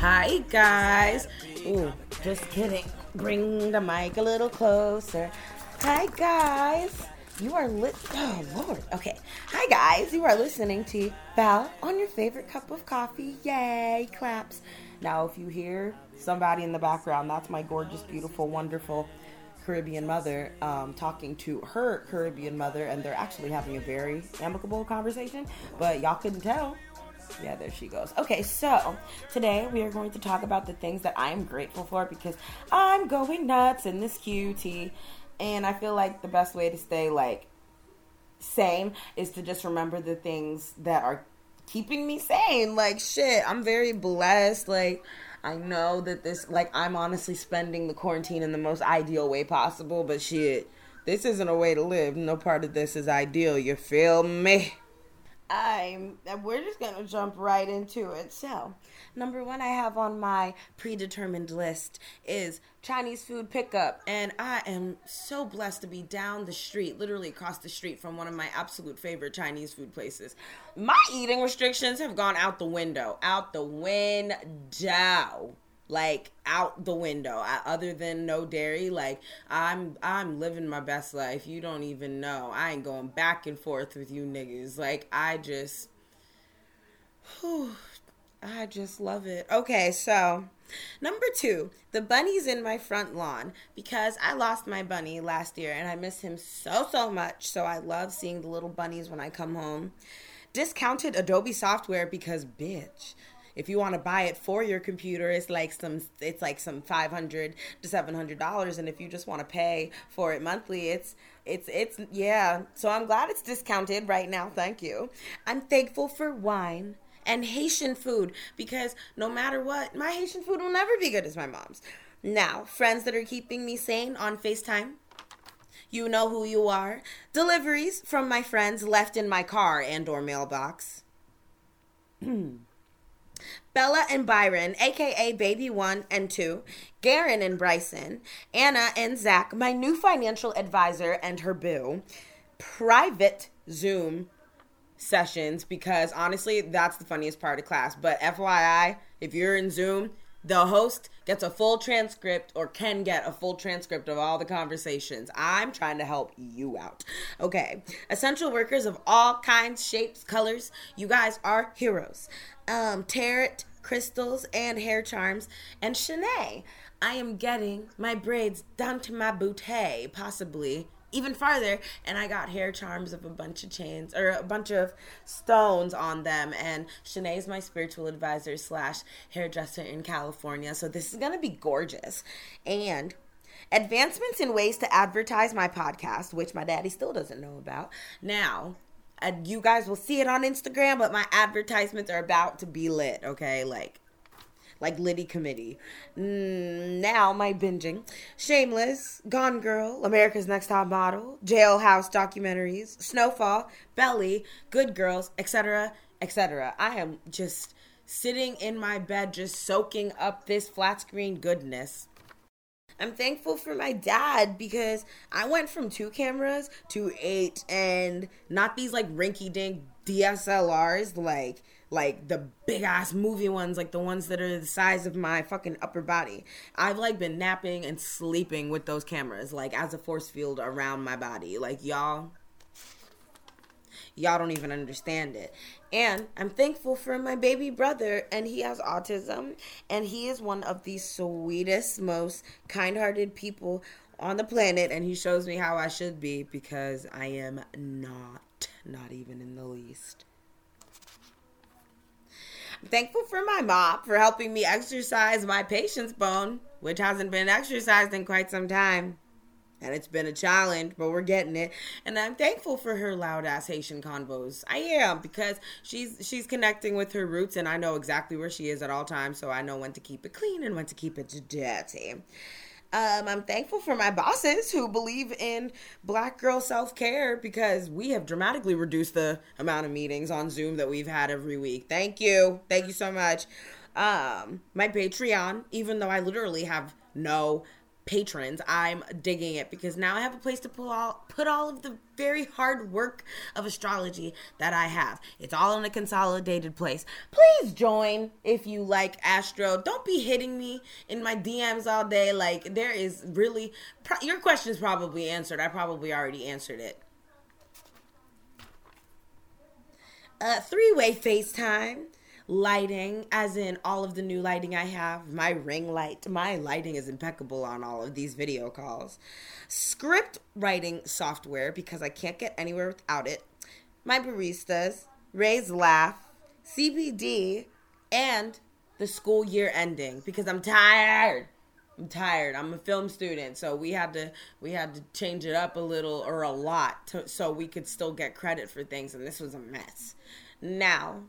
Hi, guys. Ooh, just kidding. Bring the mic a little closer. Hi, guys. You are lit. Oh, Lord. Okay. Hi, guys. You are listening to Val on your favorite cup of coffee. Yay. Claps. Now, if you hear somebody in the background, that's my gorgeous, beautiful, wonderful Caribbean mother um, talking to her Caribbean mother, and they're actually having a very amicable conversation, but y'all couldn't tell. Yeah, there she goes. Okay, so today we are going to talk about the things that I'm grateful for because I'm going nuts in this QT, and I feel like the best way to stay like sane is to just remember the things that are keeping me sane. Like shit, I'm very blessed. Like I know that this like I'm honestly spending the quarantine in the most ideal way possible, but shit, this isn't a way to live. No part of this is ideal. You feel me? I'm we're just gonna jump right into it. So, number one I have on my predetermined list is Chinese food pickup, and I am so blessed to be down the street, literally across the street from one of my absolute favorite Chinese food places. My eating restrictions have gone out the window, out the window like out the window. I, other than no dairy like i'm i'm living my best life. You don't even know. I ain't going back and forth with you niggas. Like i just whew, i just love it. Okay so number two the bunny's in my front lawn because i lost my bunny last year and i miss him so so much. So i love seeing the little bunnies when i come home. Discounted adobe software because bitch if you want to buy it for your computer it's like some it's like some 500 to 700 dollars and if you just want to pay for it monthly it's it's it's yeah. So i'm glad it's discounted right now thank you. I'm thankful for wine and haitian food because no matter what my haitian food will never be good as my mom's. Now friends that are keeping me sane on facetime you know who you are. Deliveries from my friends left in my car and or mailbox Bella and Byron, aka Baby One and Two, Garen and Bryson, Anna and Zach, my new financial advisor and her boo, private Zoom sessions because honestly, that's the funniest part of class. But FYI, if you're in Zoom, the host gets a full transcript or can get a full transcript of all the conversations. I'm trying to help you out. Okay. Essential workers of all kinds, shapes, colors, you guys are heroes. Um, tarot, crystals, and hair charms. And Shanae, I am getting my braids down to my bootay, possibly even farther. And i got hair charms of a bunch of chains or a bunch of stones on them. And Shanae Shanae's my spiritual advisor slash hairdresser in california. So this is gonna be gorgeous. And advancements in ways to advertise my podcast which my daddy still doesn't know about. Now uh, you guys will see it on instagram but my advertisements are about to be lit okay like like Liddy Committee. Mm, now my binging. Shameless, Gone Girl, America's Next Top Model, Jailhouse documentaries, Snowfall, Belly, Good Girls, etc., etc. I am just sitting in my bed just soaking up this flat screen goodness. I'm thankful for my dad because I went from two cameras to eight and not these like rinky dink DSLRs like like the big ass movie ones, like the ones that are the size of my fucking upper body. I've like been napping and sleeping with those cameras, like as a force field around my body. Like y'all, y'all don't even understand it. And I'm thankful for my baby brother, and he has autism, and he is one of the sweetest, most kind hearted people on the planet, and he shows me how I should be because I am not, not even in the least. I'm thankful for my mom for helping me exercise my patience bone, which hasn't been exercised in quite some time. And it's been a challenge, but we're getting it. And I'm thankful for her loud ass Haitian convos. I am because she's she's connecting with her roots, and I know exactly where she is at all times, so I know when to keep it clean and when to keep it dirty. Um, I'm thankful for my bosses who believe in black girl self care because we have dramatically reduced the amount of meetings on Zoom that we've had every week. Thank you. Thank you so much. Um, my Patreon, even though I literally have no patrons, I'm digging it because now I have a place to put all put all of the very hard work of astrology that I have. It's all in a consolidated place. Please join if you like astro. Don't be hitting me in my DMs all day. Like there is really pro- your question is probably answered. I probably already answered it. Uh, three-way FaceTime lighting, as in all of the new lighting I have, my ring light. My lighting is impeccable on all of these video calls. Script writing software, because I can't get anywhere without it. My baristas, Ray's Laugh, CBD, and the school year ending, because I'm tired. I'm tired. I'm a film student, so we had to we had to change it up a little or a lot to, so we could still get credit for things and this was a mess. Now,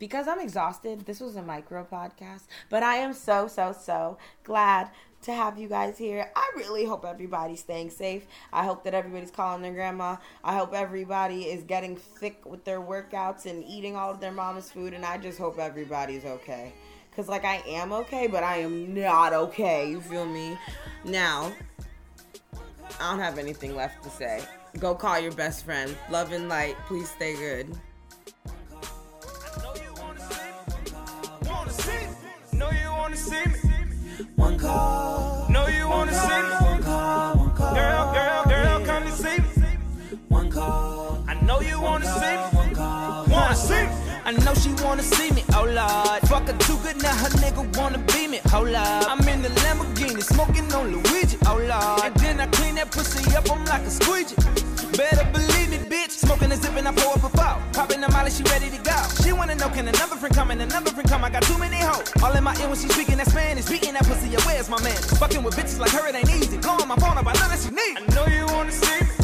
because I'm exhausted, this was a micro podcast, but I am so, so, so glad to have you guys here. I really hope everybody's staying safe. I hope that everybody's calling their grandma. I hope everybody is getting thick with their workouts and eating all of their mama's food, and I just hope everybody's okay. Because, like, I am okay, but I am not okay. You feel me? Now, I don't have anything left to say. Go call your best friend. Love and light. Please stay good. Call. You wanna see me. One call. One call. Girl, girl, girl, come and see me. One call. I know you wanna see me. One call. Wanna see. I know she wanna see me, oh lord. Fuck her too good, now her nigga wanna be me, oh lord. I'm in the Lamborghini, smoking on Luigi, oh lord. And then I clean that pussy up, I'm like a squeegee. Better believe me, bitch. Smoking and zip and I pour up a foul. Popping the molly, she ready to go. Know, can another friend come and another friend come? I got too many hoes. All in my ear when she speaking that Spanish. Beating that pussy, yeah, where's my man? Fucking with bitches like her, it ain't easy. Blowing my phone up, I know that she need. I know you wanna see me.